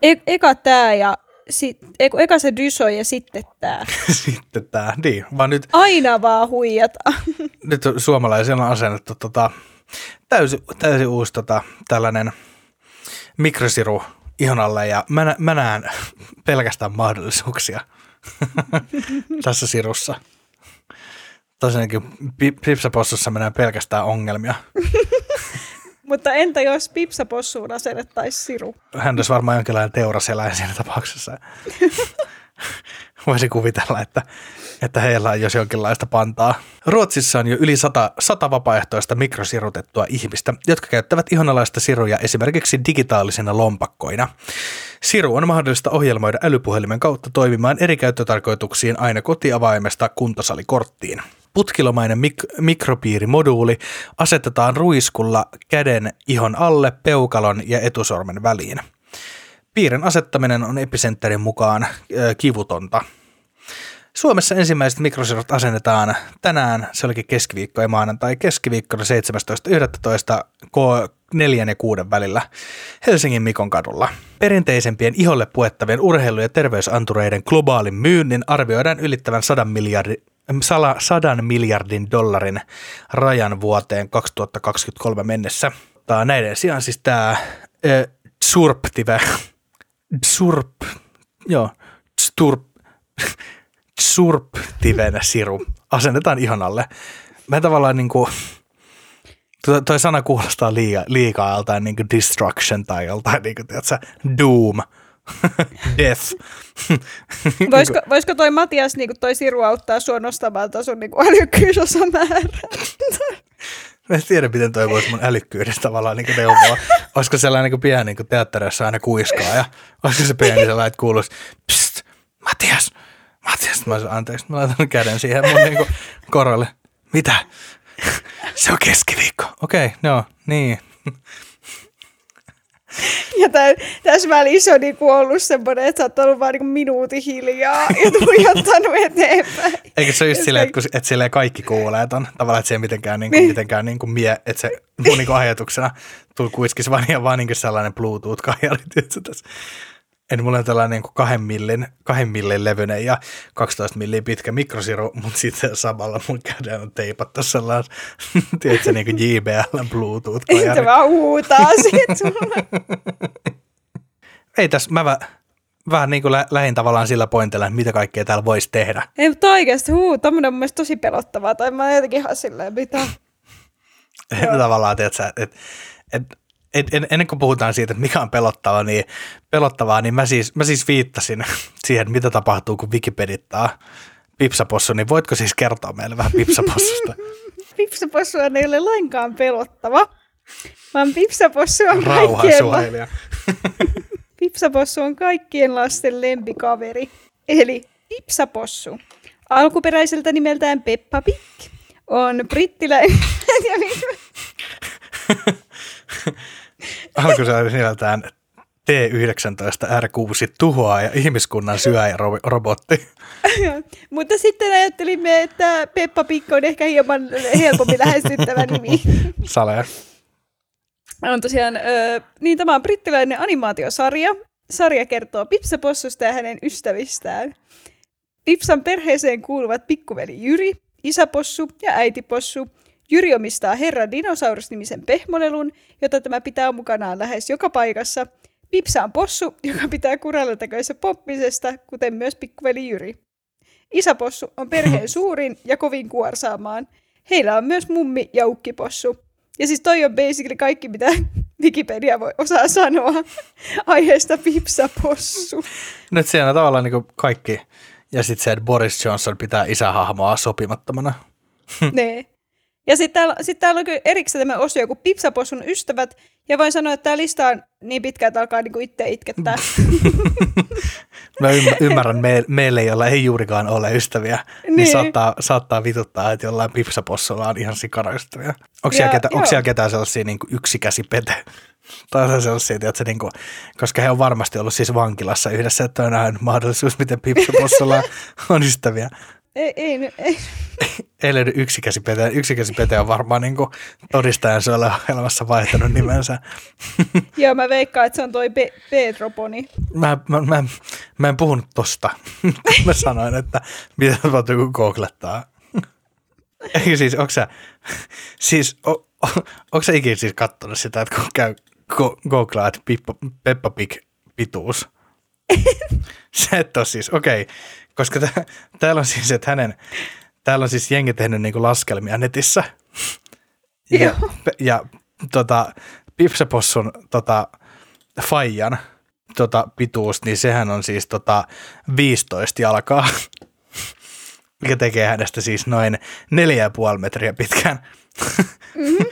E- eka tää ja sit, eiku, eka se Dyso ja sitten tää. Sitten tää, niin, vaan nyt, Aina vaan huijata. nyt suomalaisilla on asennettu tota, täysin, täysin uusi tota, tällainen mikrosiru ihon alle ja mä, mä näen pelkästään mahdollisuuksia tässä sirussa. Tosiaankin pi- Pipsapossussa mä näen pelkästään ongelmia. mutta entä jos pipsapossuun asennettaisiin siru? Hän olisi varmaan jonkinlainen teuraseläin siinä tapauksessa. Voisi kuvitella, että, että heillä on jos jonkinlaista pantaa. Ruotsissa on jo yli sata, sata vapaaehtoista mikrosirutettua ihmistä, jotka käyttävät ihonalaista siruja esimerkiksi digitaalisina lompakkoina. Siru on mahdollista ohjelmoida älypuhelimen kautta toimimaan eri käyttötarkoituksiin aina kotiavaimesta kuntosalikorttiin. Putkilomainen mik- mikropiirimoduuli asetetaan ruiskulla käden ihon alle, peukalon ja etusormen väliin. Piirin asettaminen on Epicenterin mukaan ö, kivutonta. Suomessa ensimmäiset mikrosirut asennetaan tänään, se olikin keskiviikko ja maanantai, keskiviikkona 17.11. K 4 ja 6 välillä Helsingin Mikon kadulla. Perinteisempien iholle puettavien urheilu- ja terveysantureiden globaalin myynnin arvioidaan ylittävän 100 miljardin, 100 miljardin dollarin rajan vuoteen 2023 mennessä. Tää näiden sijaan siis tämä Surptive, Surp, joo, Sturp, Surptiven siru asennetaan ihan alle. Mä tavallaan niinku, toi, toi sana kuulostaa liikaa, liikaa joltain niinku destruction tai joltain niinku, tiedätkö, doom, death. Voisiko, voisiko toi Matias, niin toi siru auttaa sua nostamaan tason niin älykkyysosamäärää? Mä en tiedä, miten toi voisi mun älykkyydestä tavallaan niin neuvoa. Olisiko sellainen niin pieni niin teatterissa aina kuiskaa ja olisiko se pieni sellainen, että kuuluisi, pst, Matias, Mä olisin, anteeksi, mä laitan käden siihen mun niin korolle. Mitä? Se on keskiviikko. Okei, okay, no, niin. Ja tä, tässä välissä on niinku ollut semmoinen, että sä oot ollut vaan niinku minuutin hiljaa ja tuijottanut eteenpäin. Eikö se ole just silleen, että, että silleen kaikki kuulee ton, tavallaan, että se ei mitenkään, niin kuin, mitenkään niin kuin mie, että se mun niin kuin ajatuksena tuli kuiskisi vaan, ja vaan niin kuin sellainen Bluetooth-kajari, tässä. En mulla on tällainen niin kahden millin, kahden millin levyinen ja 12 millin pitkä mikrosiru, mutta sitten samalla mun käden on teipattu sellainen, tiedätkö, niin kuin JBL Bluetooth-kajari. Sitten vaan huutaa. Ei tässä, mä vä, vähän niin kuin lä, lähin tavallaan sillä pointilla, että mitä kaikkea täällä voisi tehdä. Ei, mutta oikeasti, huu, tommonen on mun mielestä tosi pelottavaa. Tai mä jotenkin ihan silleen, mitä. Tavallaan, että et, et, et, en, ennen kuin puhutaan siitä, että mikä on pelottavaa, niin, pelottavaa, niin mä siis, mä siis viittasin siihen, mitä tapahtuu, kun Wikipedittaa Pipsapossu, niin voitko siis kertoa meille vähän Pipsapossusta? Pipsapossu ei ole lainkaan pelottava, vaan pipsapossu on Rauha kaikkien, pipsapossu on kaikkien lasten lempikaveri. Eli pipsapossu, alkuperäiseltä nimeltään Peppa Pig, on brittiläinen... ja mit- Alku se oli nimeltään T19R6 tuhoaa ja ihmiskunnan syöjä ro- robotti. Mutta sitten ajattelimme, että Peppa Pig on ehkä hieman helpommin lähestyttävä nimi. Sale. On tosiaan, niin tämä on brittiläinen animaatiosarja. Sarja kertoo Pipsapossusta ja hänen ystävistään. Pipsan perheeseen kuuluvat pikkuveli Jyri, isäpossu ja äitipossu. Jyri omistaa Herra Dinosaurus-nimisen pehmolelun, jota tämä pitää mukanaan lähes joka paikassa. Pipsa on possu, joka pitää kuralla tekoissa poppisesta, kuten myös pikkuveli Jyri. Isäpossu on perheen suurin ja kovin kuorsaamaan. Heillä on myös mummi ja ukkipossu. Ja siis toi on basically kaikki, mitä Wikipedia voi osaa sanoa aiheesta pipsapossu. Nyt siinä on tavallaan niin kaikki. Ja sitten se, että Boris Johnson pitää isähahmoa sopimattomana. niin. Ja sitten täällä, sit täällä on erikseen tämä osio kuin Pipsapossun ystävät, ja voin sanoa, että tämä lista on niin pitkä, että alkaa niinku itse itkettää. Mä ymmärrän, me, meille, joilla ei juurikaan ole ystäviä, niin, niin saattaa, saattaa vituttaa, että jollain Pipsapossulla on ihan sikana ystäviä. Onko siellä, ketä, onko siellä ketään sellaisia niin yksikäsipete? Tai sellaisia, että niin kuin, koska he on varmasti ollut siis vankilassa yhdessä, että on nähnyt mahdollisuus, miten Pipsapossulla on ystäviä. Ei, ei, ei. ei löydy yksikäsipete. Yksikäsipete on varmaan niin todistajan elämässä vaihtanut nimensä. Joo, mä veikkaan, että se on toi Pe- Petroponi. Mä, mä, mä, mä en puhunut tosta. mä sanoin, että mitä voit joku googlettaa. Ei siis, onko sä, siis, o, o, onko sä ikinä siis kattonut sitä, että kun käy go, googlaat Peppa Pig pituus? Se et ole siis, okei, okay. Koska t- täällä on siis, että hänen, täällä on siis jengi tehnyt niinku laskelmia netissä. Ja, ja tota, Pipsapossun tota, faijan tota, pituus, niin sehän on siis tota, 15 jalkaa, mikä tekee hänestä siis noin 4,5 metriä pitkään. Mm-hmm.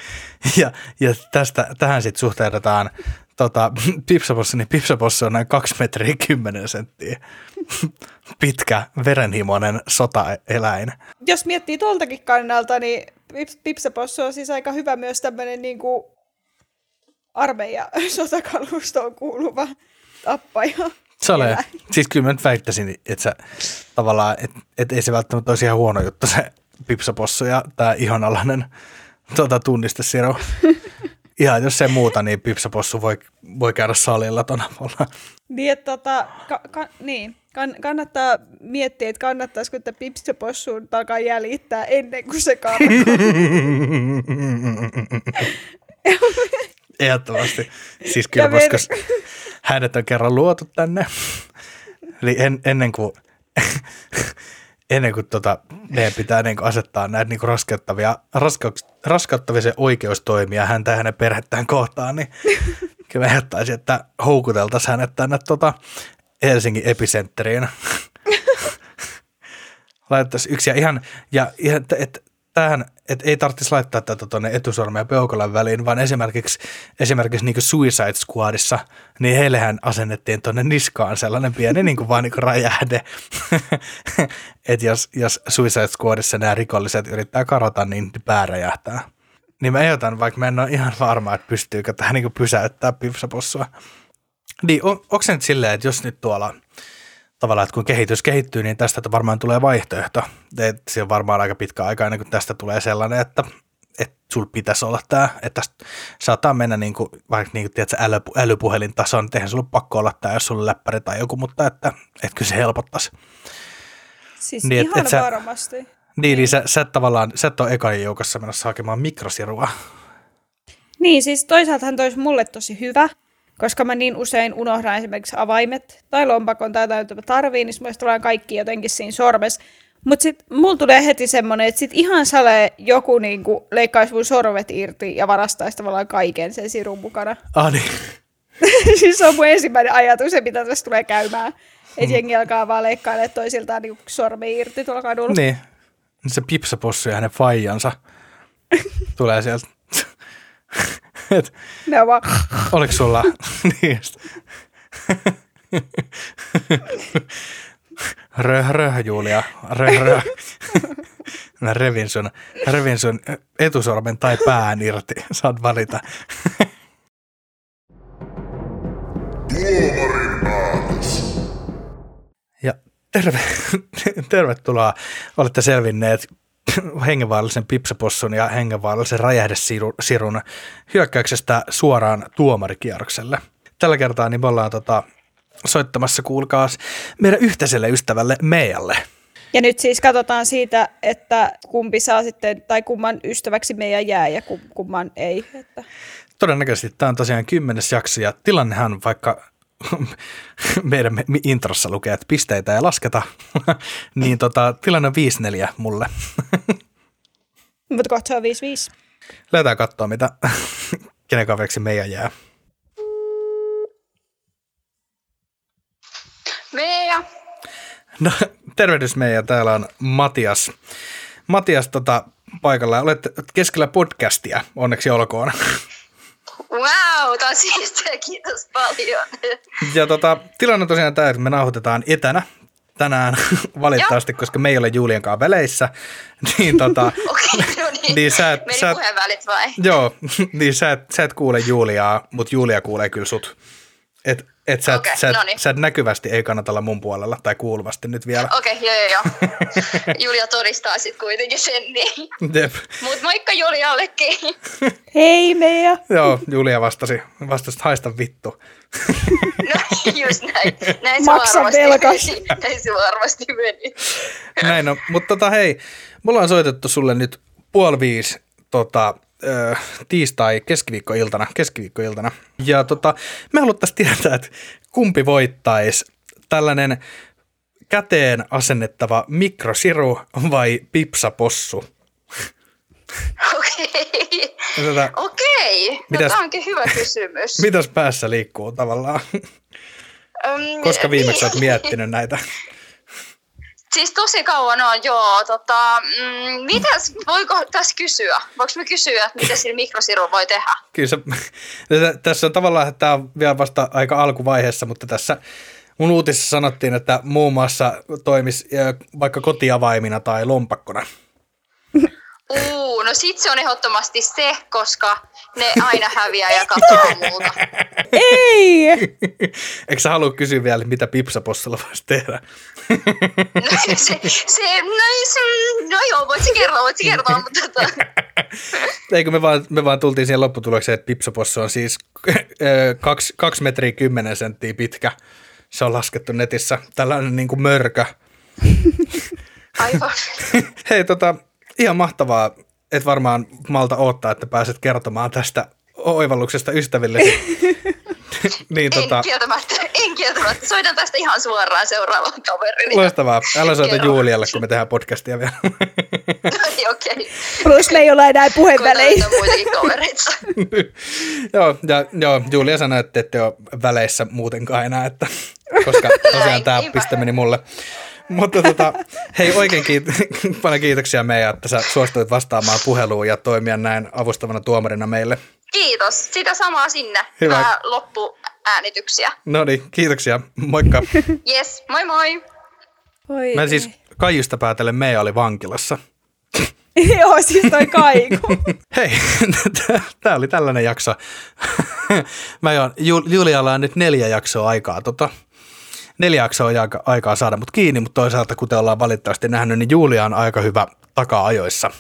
ja, ja tästä, tähän sitten suhteutetaan tota, Pipsapossu, niin Pipsapossu on noin 2 metriä 10 senttiä pitkä, verenhimoinen sotaeläin. Jos miettii tuoltakin kannalta, niin Pipsapossu on siis aika hyvä myös tämmöinen niin kuin armeija sotakalustoon kuuluva tappaja. Se ole, siis kyllä mä nyt väittäisin, että se tavallaan, että, että ei se välttämättä olisi ihan huono juttu se Pipsapossu ja tämä ihonalainen tuota, tunnistesiru. Ihan jos se muuta, niin Pipsapossu voi, voi käydä salilla tuona puolella. Niin, että tota, ka, ka, niin. Kann, kannattaa miettiä, että kannattaisiko että Pipsapossuun alkaa jäljittää ennen kuin se karkaa. Ehdottomasti. Siis kyllä, koska hänet on kerran luotu tänne. Eli en, ennen kuin ennen kuin tota, meidän pitää niin kuin asettaa näitä niin kuin raskauttavia, raska, raskauttavia oikeustoimia häntä ja hänen perhettään kohtaan, niin kyllä ehdottaisin, että houkuteltaisiin hänet tänne tota Helsingin epicentteriin. Laitettaisiin yksi ja ihan, ja, ja että tähän, että ei tarvitsisi laittaa tätä tuonne etusormen ja peukalan väliin, vaan esimerkiksi, esimerkiksi niin Suicide Squadissa, niin heillehän asennettiin tuonne niskaan sellainen pieni niin kuin vaan niin kuin räjähde. että jos, jos Suicide Squadissa nämä rikolliset yrittää karota, niin pää räjähtää. Niin mä ehdotan, vaikka mä en ole ihan varma, että pystyykö tähän niin pysäyttää pipsapossua. Niin, on, onko se nyt silleen, että jos nyt tuolla tavallaan, että kun kehitys kehittyy, niin tästä varmaan tulee vaihtoehto. Et se on varmaan aika pitkä aika ennen kuin tästä tulee sellainen, että, että sul pitäisi olla tämä, että tästä saattaa mennä niin kuin, vaikka niin kuin, tiedätkö, äly, älypuhelintason, että eihän sulla pakko olla tämä, jos sulla läppäri tai joku, mutta että, että kyllä se helpottaisi. Siis niin, ihan et, et sä, varmasti. Niin, niin, niin sä, sä, tavallaan, sä et ole ekan joukossa menossa hakemaan mikrosirua. Niin, siis toisaaltahan toisi mulle tosi hyvä, koska mä niin usein unohdan esimerkiksi avaimet tai lompakon tai jotain, mä tarviin, niin muista tulee kaikki jotenkin siinä sormessa. Mutta sitten mulla tulee heti semmoinen, että sit ihan sale joku niinku leikkaisi mun sorvet irti ja varastaisi tavallaan kaiken sen sirun mukana. Ah niin. siis se on mun ensimmäinen ajatus, se mitä tässä tulee käymään. Että hmm. jengi alkaa vaan leikkailemaan toisiltaan niinku sormi irti tuolla kadulla. Niin. Se pipsapossu ja hänen faijansa tulee sieltä et, ne on vaan... Oliko sulla niin Röh, röh, Julia. Röh, röh. Mä revin sun, revin sun etusormen tai pään irti. Saat valita. Ja terve, tervetuloa. Olette selvinneet hengenvaarallisen pipsapossun ja hengenvaarallisen räjähdesirun hyökkäyksestä suoraan tuomarikierrokselle. Tällä kertaa niin me ollaan tota, soittamassa, kuulkaa, meidän yhteiselle ystävälle Meijalle. Ja nyt siis katsotaan siitä, että kumpi saa sitten, tai kumman ystäväksi meidän jää ja kumman ei. Että. Todennäköisesti tämä on tosiaan kymmenes jakso ja tilannehan vaikka meidän introssa lukee, että pisteitä ei lasketa, niin tota, tilanne on 5-4 mulle. Mutta kohta se on 5-5. Lähdetään katsoa, mitä, kenen kaveriksi meidän jää. Meija. No, tervehdys Meija, täällä on Matias. Matias, tota, paikalla. Olet keskellä podcastia, onneksi olkoon. Wow, on siistiä, kiitos paljon. Ja tota, tilanne on tosiaan tämä, että me nauhoitetaan etänä tänään valitettavasti, koska me ei ole Juliankaan väleissä. Niin, tota, Okei, no niin. niin sä et, Meni sä et, puheenvälit vai? joo, niin sä et, sä et kuule Juliaa, mutta Julia kuulee kyllä sut. Et, et sä, et, Okei, sä, et, no niin. sä et näkyvästi ei kannata olla mun puolella tai kuuluvasti nyt vielä. Okei, joo, joo, joo. Julia todistaa sitten kuitenkin sen, niin. Jep. Mut moikka Juliallekin. Hei Meija! Joo, Julia vastasi, vastasi, että haista vittu. No just näin. Näin se Maksa varmasti velkas. meni. Näin se varmasti meni. Näin on, mutta tota hei, mulla on soitettu sulle nyt puoli viisi tota, tiistai keskiviikkoiltana, keskiviikkoiltana. Ja tota, me haluttaisiin tietää, että kumpi voittaisi tällainen käteen asennettava mikrosiru vai pipsapossu. Okei. Ja Tota, Okei. No, Mitäs- tämä onkin hyvä kysymys. mitäs päässä liikkuu tavallaan? Öm, Koska viimeksi olet niin. miettinyt näitä? Siis tosi kauan on, joo. Tota, mm, mitäs, voiko tässä kysyä? Voinko mä kysyä, että mitä sillä mikrosirulla voi tehdä? Kyllä se, tä- tässä on tavallaan, että tämä on vielä vasta aika alkuvaiheessa, mutta tässä mun uutisessa sanottiin, että muun muassa toimisi vaikka kotiavaimina tai lompakkona. Uu, no sit se on ehdottomasti se, koska ne aina häviää ja katoaa multa. Ei! Eikö sä halua kysyä vielä, mitä pipsapossulla voisi tehdä? No, se, se, no, se, no joo, voit sä kertoa, voit sä kertoa, mutta tota, Eikö me vaan, me vaan tultiin siihen lopputulokseen, että pipsapossu on siis 2 kaksi metriä 10 senttiä pitkä. Se on laskettu netissä. Tällainen niin kuin mörkö. aivan. Hei, tota, ihan mahtavaa, että varmaan malta odottaa, että pääset kertomaan tästä oivalluksesta ystävillesi. niin, En tota, kieltämättä, en kieltämättä. Soitan tästä ihan suoraan seuraavaan kaverille. loistavaa. Älä soita Kerro. Julialle, kun me tehdään podcastia vielä. Okei. Plus me ei olla enää kavereita. joo, ja, joo, Julia sanoi, että ette ole väleissä muutenkaan enää, että, koska tosiaan tämä piste meni mulle. Mutta tota, hei oikein kiit- paljon kiitoksia meidän, että sä suostuit vastaamaan puheluun ja toimia näin avustavana tuomarina meille. Kiitos. Sitä samaa sinne. Hyvä. Hyvää loppuäänityksiä. No niin, kiitoksia. Moikka. Yes, moi moi. Oi Mä siis Kaijista päätellen Meija oli vankilassa. ei. Joo, siis toi kaiku. Hei, tämä oli tällainen jakso. Mä Ju- Julialla on nyt neljä jaksoa aikaa. Tota, neljä jaksoa on aika, aikaa saada mut kiinni, mutta toisaalta kuten ollaan valitettavasti nähnyt, niin Julia on aika hyvä taka-ajoissa.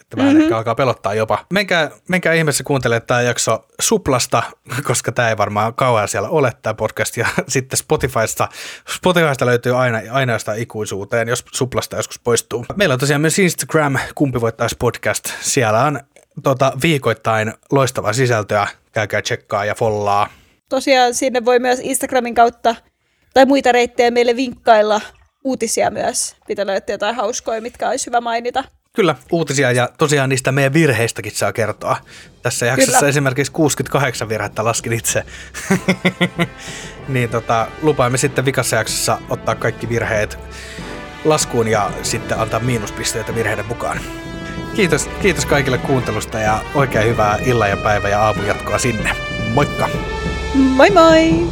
Että vähän mm-hmm. ehkä alkaa pelottaa jopa. Menkää, menkää ihmeessä kuuntelemaan tämä jakso Suplasta, koska tämä ei varmaan kauan siellä ole tämä podcast. Ja sitten Spotifysta, Spotifysta löytyy aina, aina jostain ikuisuuteen, jos Suplasta joskus poistuu. Meillä on tosiaan myös Instagram, kumpi voittaisi podcast. Siellä on tota, viikoittain loistavaa sisältöä. Käykää tsekkaa ja follaa. Tosiaan sinne voi myös Instagramin kautta tai muita reittejä meille vinkkailla uutisia myös, mitä löytyy jotain hauskoja, mitkä olisi hyvä mainita. Kyllä, uutisia ja tosiaan niistä meidän virheistäkin saa kertoa. Tässä jaksossa Kyllä. esimerkiksi 68 virhettä laskin itse. niin tota, lupaamme sitten vikassa jaksossa ottaa kaikki virheet laskuun ja sitten antaa miinuspisteitä virheiden mukaan. Kiitos, kiitos kaikille kuuntelusta ja oikein hyvää illan ja päivä ja aamun jatkoa sinne. Moikka! Moi moi!